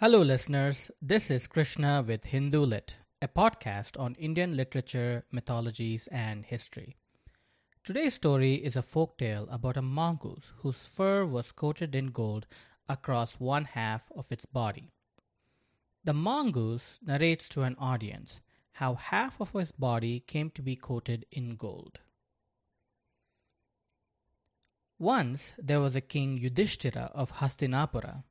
Hello, listeners. This is Krishna with Hindu Lit, a podcast on Indian literature, mythologies, and history. Today's story is a folk tale about a mongoose whose fur was coated in gold across one half of its body. The mongoose narrates to an audience how half of his body came to be coated in gold. Once there was a king Yudhishthira of Hastinapura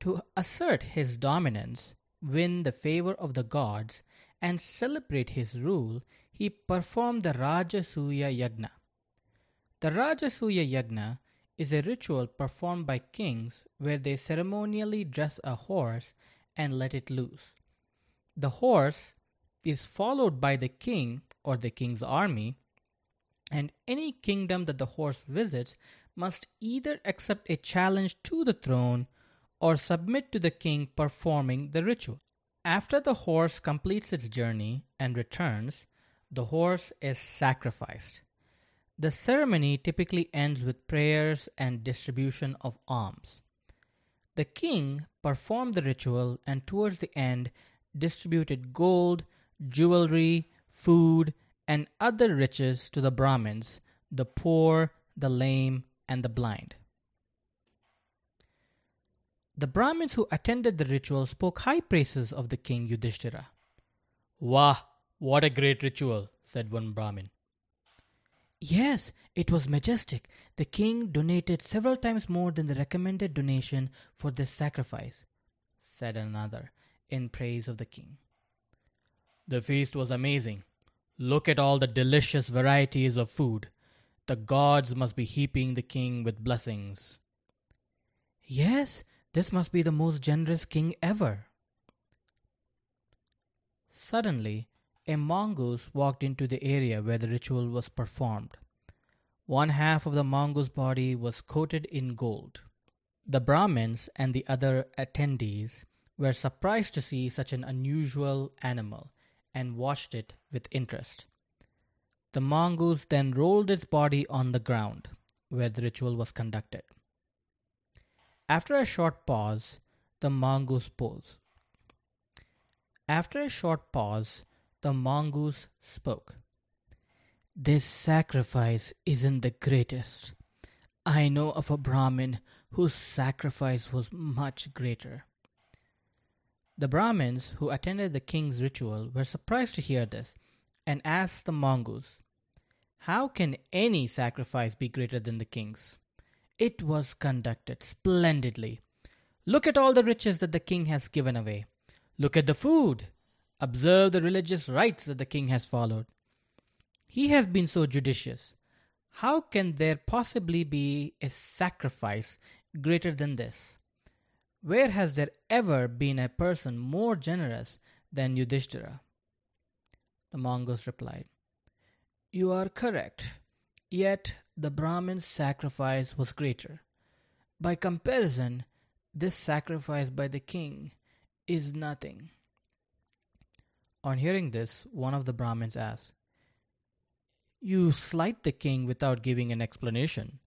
to assert his dominance, win the favor of the gods, and celebrate his rule, he performed the Rajasuya Yagna. The Rajasuya Yagna is a ritual performed by kings where they ceremonially dress a horse and let it loose. The horse is followed by the king or the king's army, and any kingdom that the horse visits must either accept a challenge to the throne or submit to the king performing the ritual. After the horse completes its journey and returns, the horse is sacrificed. The ceremony typically ends with prayers and distribution of alms. The king performed the ritual and towards the end distributed gold, jewelry, food, and other riches to the Brahmins, the poor, the lame, and the blind. The Brahmins who attended the ritual spoke high praises of the king Yudhishthira. Wah, what a great ritual, said one Brahmin. Yes, it was majestic. The king donated several times more than the recommended donation for this sacrifice, said another, in praise of the king. The feast was amazing. Look at all the delicious varieties of food. The gods must be heaping the king with blessings. Yes, this must be the most generous king ever. Suddenly, a mongoose walked into the area where the ritual was performed. One half of the mongoose body was coated in gold. The Brahmins and the other attendees were surprised to see such an unusual animal and watched it with interest. The mongoose then rolled its body on the ground where the ritual was conducted. After a short pause, the mongoose posed. After a short pause, the mongoose spoke. This sacrifice isn't the greatest. I know of a Brahmin whose sacrifice was much greater. The Brahmins who attended the king's ritual were surprised to hear this and asked the mongoose, How can any sacrifice be greater than the king's? It was conducted splendidly. Look at all the riches that the king has given away. Look at the food. Observe the religious rites that the king has followed. He has been so judicious. How can there possibly be a sacrifice greater than this? Where has there ever been a person more generous than Yudhishthira? The mongoose replied, You are correct. Yet the Brahmin's sacrifice was greater. By comparison, this sacrifice by the king is nothing. On hearing this, one of the Brahmins asked, You slight the king without giving an explanation.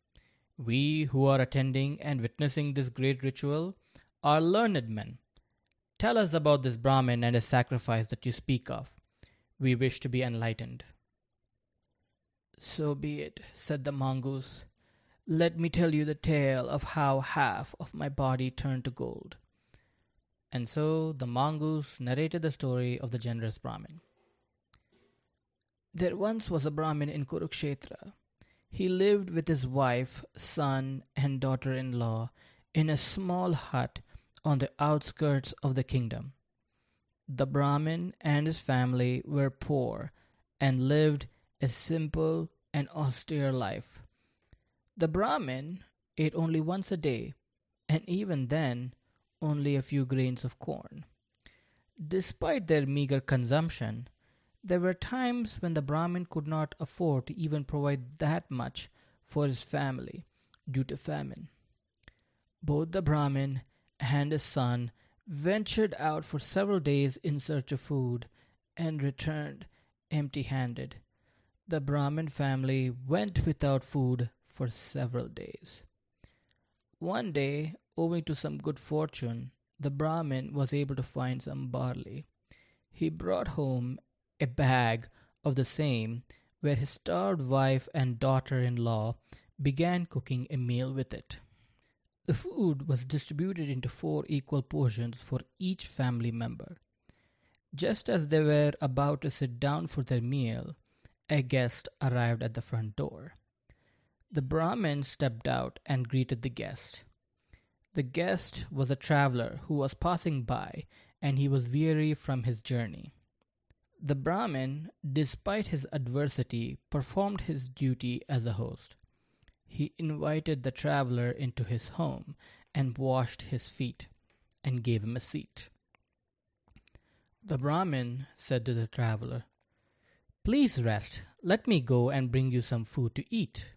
We who are attending and witnessing this great ritual are learned men. Tell us about this Brahmin and his sacrifice that you speak of. We wish to be enlightened. So be it, said the mongoose. Let me tell you the tale of how half of my body turned to gold. And so the mongoose narrated the story of the generous Brahmin. There once was a Brahmin in Kurukshetra. He lived with his wife, son, and daughter in law in a small hut on the outskirts of the kingdom. The Brahmin and his family were poor and lived a simple and austere life. The Brahmin ate only once a day, and even then only a few grains of corn. Despite their meager consumption, there were times when the Brahmin could not afford to even provide that much for his family due to famine. Both the Brahmin and his son ventured out for several days in search of food and returned empty handed the Brahmin family went without food for several days. One day, owing to some good fortune, the Brahmin was able to find some barley. He brought home a bag of the same, where his starved wife and daughter in law began cooking a meal with it. The food was distributed into four equal portions for each family member. Just as they were about to sit down for their meal, a guest arrived at the front door. The Brahmin stepped out and greeted the guest. The guest was a traveler who was passing by and he was weary from his journey. The Brahmin, despite his adversity, performed his duty as a host. He invited the traveler into his home and washed his feet and gave him a seat. The Brahmin said to the traveler, Please rest. Let me go and bring you some food to eat.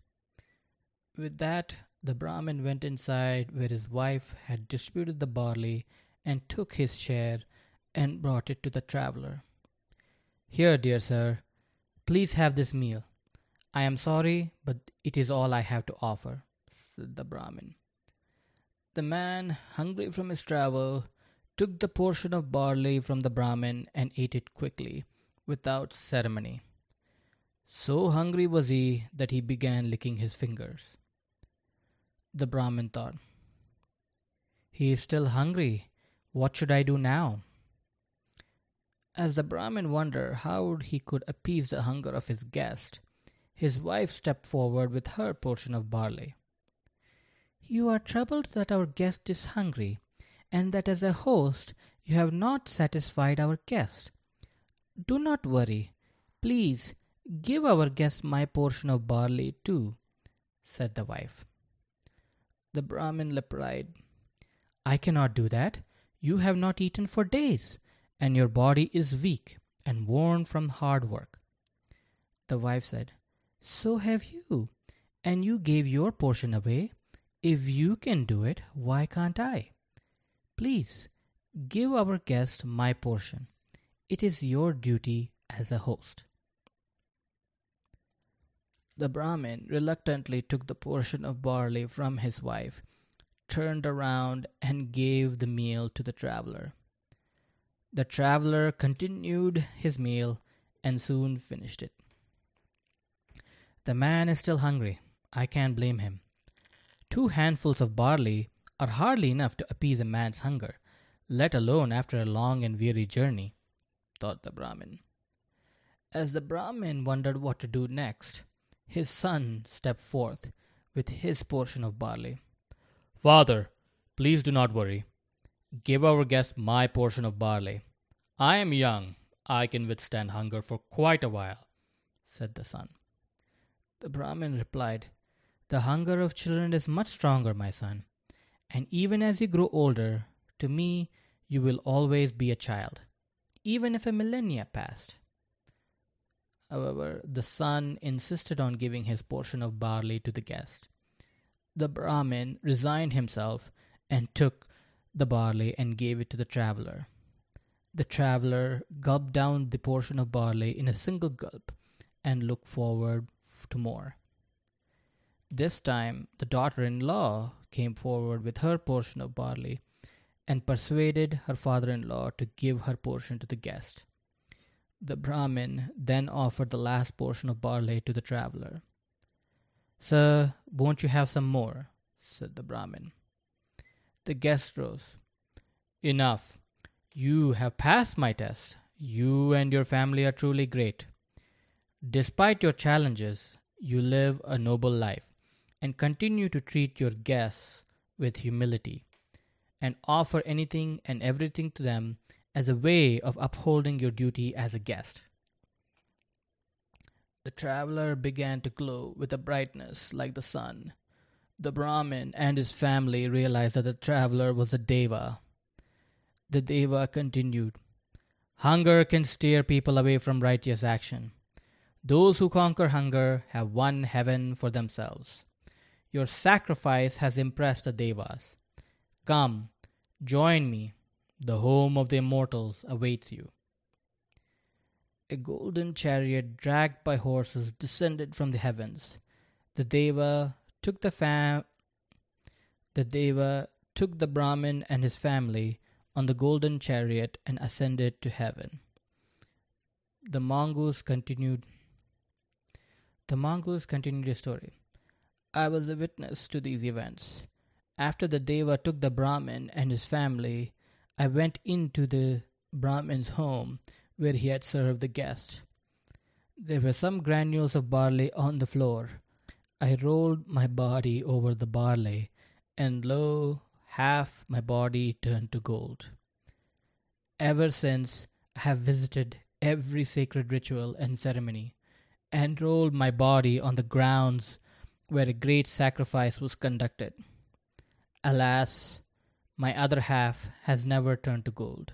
With that, the Brahmin went inside where his wife had distributed the barley and took his share and brought it to the traveler. Here, dear sir, please have this meal. I am sorry, but it is all I have to offer, said the Brahmin. The man, hungry from his travel, took the portion of barley from the Brahmin and ate it quickly, without ceremony. So hungry was he that he began licking his fingers. The Brahmin thought, He is still hungry. What should I do now? As the Brahmin wondered how he could appease the hunger of his guest, his wife stepped forward with her portion of barley. You are troubled that our guest is hungry, and that as a host you have not satisfied our guest. Do not worry. Please give our guest my portion of barley too, said the wife. The Brahmin replied, I cannot do that. You have not eaten for days and your body is weak and worn from hard work. The wife said, So have you, and you gave your portion away. If you can do it, why can't I? Please give our guest my portion. It is your duty as a host. The Brahmin reluctantly took the portion of barley from his wife, turned around, and gave the meal to the traveler. The traveler continued his meal and soon finished it. The man is still hungry. I can't blame him. Two handfuls of barley are hardly enough to appease a man's hunger, let alone after a long and weary journey, thought the Brahmin. As the Brahmin wondered what to do next, his son stepped forth with his portion of barley. Father, please do not worry. Give our guest my portion of barley. I am young. I can withstand hunger for quite a while, said the son. The Brahmin replied, The hunger of children is much stronger, my son, and even as you grow older, to me you will always be a child, even if a millennia passed. However, the son insisted on giving his portion of barley to the guest. The Brahmin resigned himself and took the barley and gave it to the traveler. The traveler gulped down the portion of barley in a single gulp and looked forward to more. This time the daughter in law came forward with her portion of barley and persuaded her father in law to give her portion to the guest. The Brahmin then offered the last portion of barley to the traveler. Sir, won't you have some more? said the Brahmin. The guest rose. Enough. You have passed my test. You and your family are truly great. Despite your challenges, you live a noble life and continue to treat your guests with humility and offer anything and everything to them as a way of upholding your duty as a guest. The traveler began to glow with a brightness like the sun. The Brahmin and his family realized that the traveler was a deva, the Deva continued. Hunger can steer people away from righteous action. Those who conquer hunger have won heaven for themselves. Your sacrifice has impressed the Devas. Come, join me. The home of the immortals awaits you. A golden chariot dragged by horses descended from the heavens. The Deva took the fam- the Deva took the Brahmin and his family on the golden chariot and ascended to heaven. The mongoose continued. The mongoose continued his story. I was a witness to these events. After the deva took the Brahmin and his family, I went into the Brahmin's home where he had served the guest. There were some granules of barley on the floor. I rolled my body over the barley, and lo, half my body turned to gold. Ever since, I have visited every sacred ritual and ceremony, and rolled my body on the grounds where a great sacrifice was conducted. Alas, my other half has never turned to gold.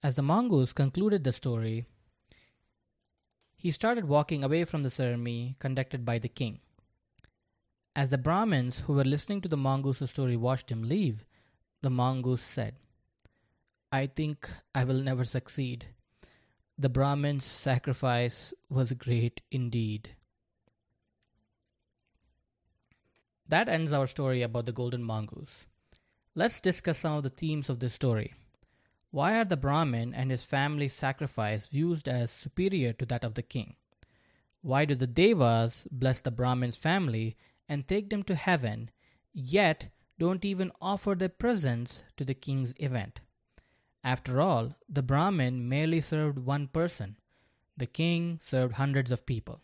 As the mongoose concluded the story, he started walking away from the ceremony conducted by the king. As the Brahmins who were listening to the mongoose's story watched him leave, the mongoose said, I think I will never succeed. The Brahmin's sacrifice was great indeed. That ends our story about the golden mongoose. Let's discuss some of the themes of this story. Why are the Brahmin and his family's sacrifice viewed as superior to that of the king? Why do the Devas bless the Brahmin's family and take them to heaven, yet don't even offer their presents to the king's event? After all, the Brahmin merely served one person. The king served hundreds of people.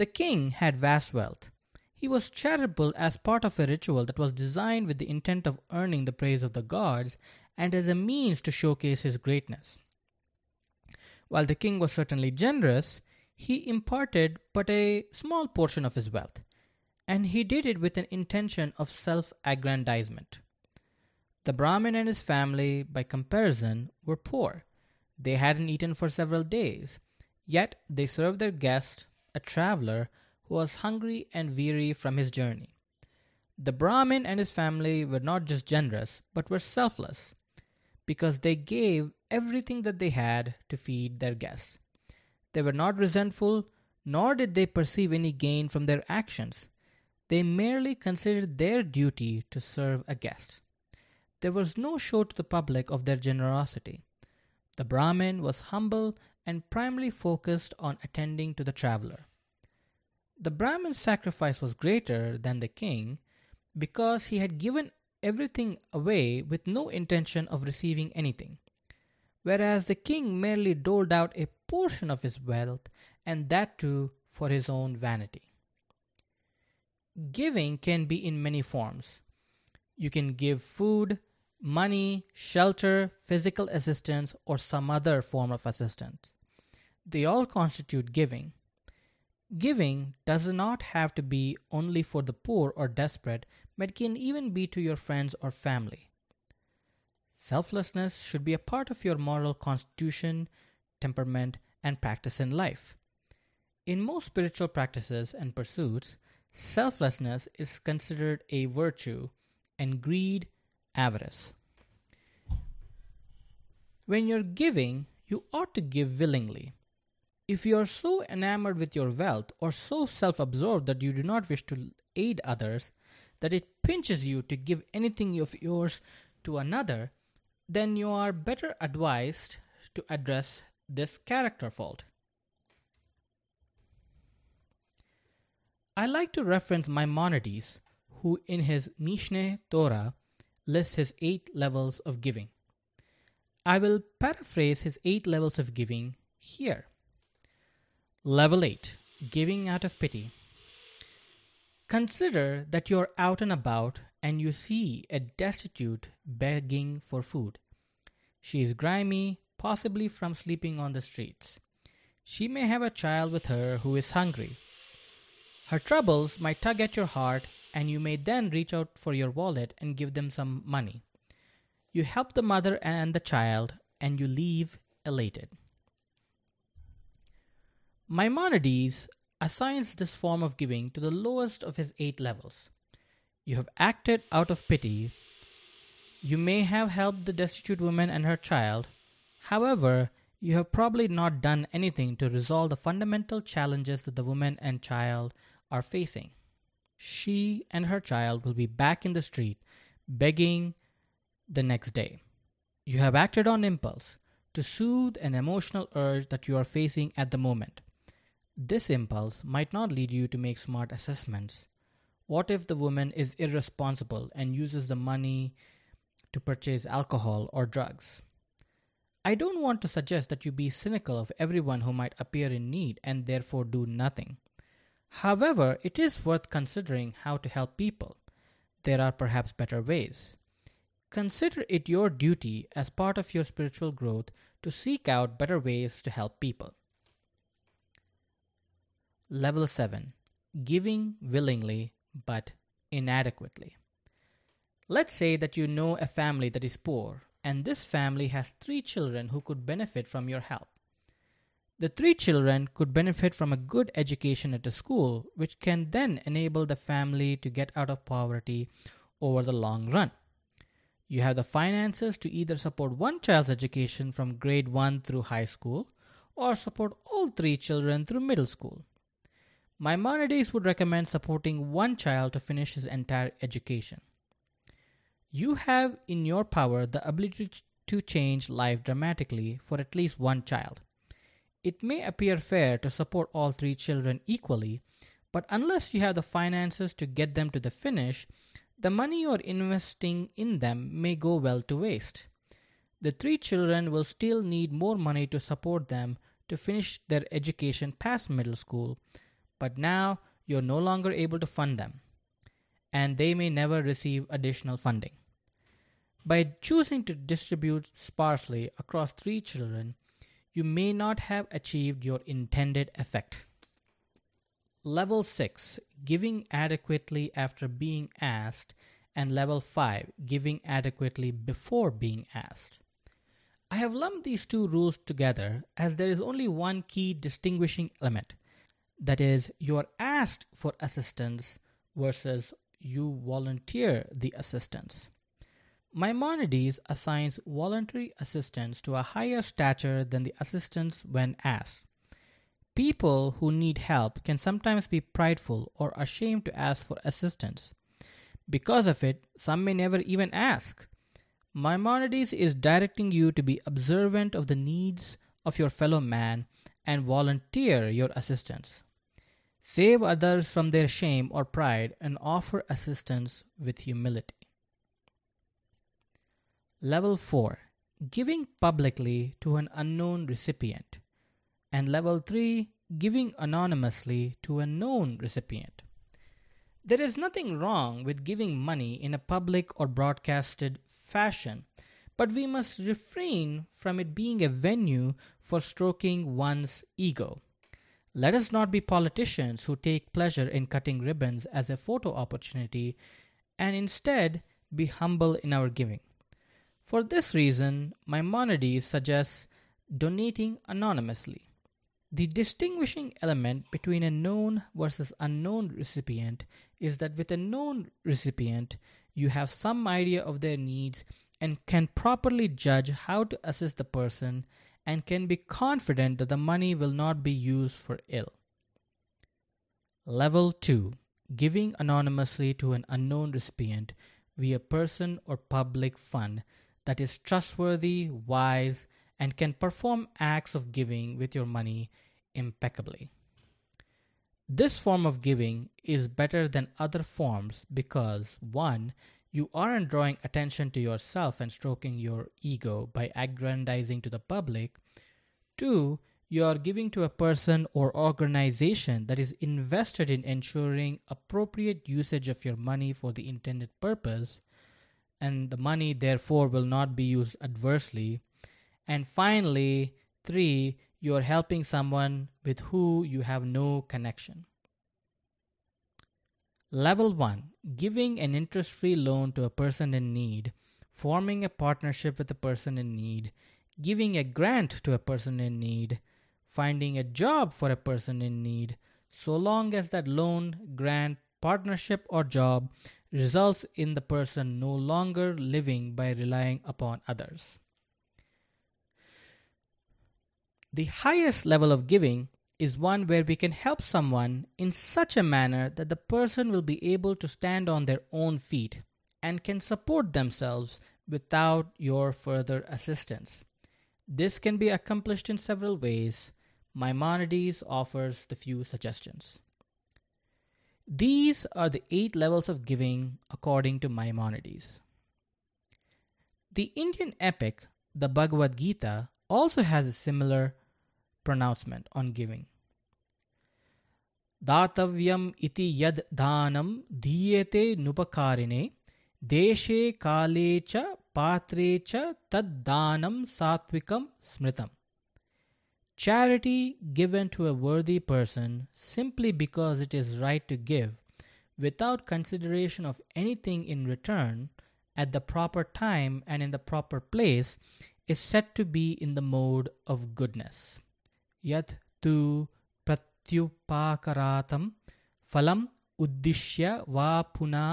The king had vast wealth. He was charitable as part of a ritual that was designed with the intent of earning the praise of the gods and as a means to showcase his greatness. While the king was certainly generous, he imparted but a small portion of his wealth, and he did it with an intention of self aggrandizement. The Brahmin and his family, by comparison, were poor. They hadn't eaten for several days, yet they served their guest, a traveler, who was hungry and weary from his journey. The Brahmin and his family were not just generous, but were selfless, because they gave everything that they had to feed their guests. They were not resentful, nor did they perceive any gain from their actions. They merely considered their duty to serve a guest. There was no show to the public of their generosity. The Brahmin was humble and primarily focused on attending to the traveler. The Brahmin's sacrifice was greater than the king because he had given everything away with no intention of receiving anything, whereas the king merely doled out a portion of his wealth and that too for his own vanity. Giving can be in many forms. You can give food, money, shelter, physical assistance, or some other form of assistance. They all constitute giving. Giving does not have to be only for the poor or desperate, but can even be to your friends or family. Selflessness should be a part of your moral constitution, temperament, and practice in life. In most spiritual practices and pursuits, selflessness is considered a virtue and greed avarice. When you're giving, you ought to give willingly. If you are so enamored with your wealth or so self absorbed that you do not wish to aid others, that it pinches you to give anything of yours to another, then you are better advised to address this character fault. I like to reference Maimonides, who in his Mishneh Torah lists his eight levels of giving. I will paraphrase his eight levels of giving here. Level 8 Giving out of pity. Consider that you're out and about and you see a destitute begging for food. She is grimy, possibly from sleeping on the streets. She may have a child with her who is hungry. Her troubles might tug at your heart, and you may then reach out for your wallet and give them some money. You help the mother and the child, and you leave elated. Maimonides assigns this form of giving to the lowest of his eight levels. You have acted out of pity. You may have helped the destitute woman and her child. However, you have probably not done anything to resolve the fundamental challenges that the woman and child are facing. She and her child will be back in the street, begging, the next day. You have acted on impulse to soothe an emotional urge that you are facing at the moment. This impulse might not lead you to make smart assessments. What if the woman is irresponsible and uses the money to purchase alcohol or drugs? I don't want to suggest that you be cynical of everyone who might appear in need and therefore do nothing. However, it is worth considering how to help people. There are perhaps better ways. Consider it your duty as part of your spiritual growth to seek out better ways to help people. Level 7 Giving willingly but inadequately. Let's say that you know a family that is poor, and this family has three children who could benefit from your help. The three children could benefit from a good education at a school, which can then enable the family to get out of poverty over the long run. You have the finances to either support one child's education from grade 1 through high school or support all three children through middle school. Maimonides would recommend supporting one child to finish his entire education. You have in your power the ability to change life dramatically for at least one child. It may appear fair to support all three children equally, but unless you have the finances to get them to the finish, the money you're investing in them may go well to waste. The three children will still need more money to support them to finish their education past middle school, but now you're no longer able to fund them, and they may never receive additional funding. By choosing to distribute sparsely across three children, you may not have achieved your intended effect. Level 6 Giving adequately after being asked, and Level 5 Giving adequately before being asked. I have lumped these two rules together as there is only one key distinguishing element that is, you are asked for assistance versus you volunteer the assistance. Maimonides assigns voluntary assistance to a higher stature than the assistance when asked. People who need help can sometimes be prideful or ashamed to ask for assistance. Because of it, some may never even ask. Maimonides is directing you to be observant of the needs of your fellow man and volunteer your assistance. Save others from their shame or pride and offer assistance with humility. Level 4 Giving publicly to an unknown recipient and level 3 giving anonymously to a known recipient. There is nothing wrong with giving money in a public or broadcasted fashion, but we must refrain from it being a venue for stroking one's ego. Let us not be politicians who take pleasure in cutting ribbons as a photo opportunity and instead be humble in our giving. For this reason, Maimonides suggests donating anonymously. The distinguishing element between a known versus unknown recipient is that with a known recipient, you have some idea of their needs and can properly judge how to assist the person and can be confident that the money will not be used for ill. Level 2 Giving anonymously to an unknown recipient via person or public fund that is trustworthy, wise, and can perform acts of giving with your money impeccably. This form of giving is better than other forms because 1. You aren't drawing attention to yourself and stroking your ego by aggrandizing to the public. 2. You are giving to a person or organization that is invested in ensuring appropriate usage of your money for the intended purpose, and the money therefore will not be used adversely. And finally, 3 you are helping someone with who you have no connection. Level 1 Giving an interest free loan to a person in need, forming a partnership with a person in need, giving a grant to a person in need, finding a job for a person in need, so long as that loan, grant, partnership, or job results in the person no longer living by relying upon others. The highest level of giving is one where we can help someone in such a manner that the person will be able to stand on their own feet and can support themselves without your further assistance. This can be accomplished in several ways. Maimonides offers the few suggestions. These are the eight levels of giving according to Maimonides. The Indian epic, the Bhagavad Gita, also has a similar pronouncement on giving. दातव्यम इति यद दानम दीयते नुपकारिणे देशे काले च पात्रे च तद्दानम सात्विकम स्मृतम Charity given to a worthy person simply because it is right to give, without consideration of anything in return, at the proper time and in the proper place, is said to be in the mode of goodness. Yat tu प्रत्युपाकरातं फलम् उद्दिश्य वा पुना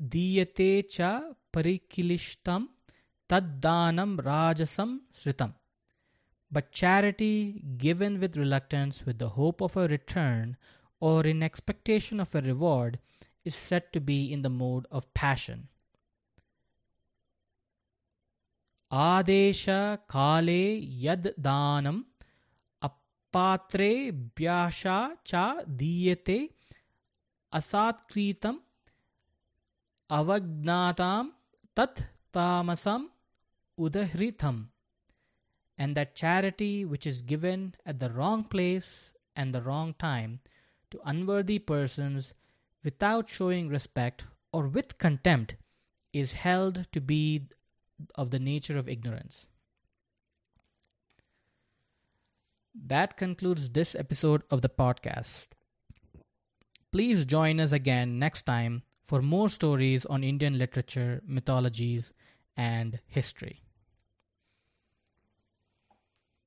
दीयते च परिक्लिष्टं तद्दानं राजसं श्रितम्। But charity given with reluctance with the hope of a return or in expectation of a reward is set to be in the mode of fashion आदेश काले यद दानम byasha cha diyate asatkritam avagnatam tat tamasam udahritam and that charity which is given at the wrong place and the wrong time to unworthy persons without showing respect or with contempt is held to be of the nature of ignorance. That concludes this episode of the podcast. Please join us again next time for more stories on Indian literature, mythologies, and history.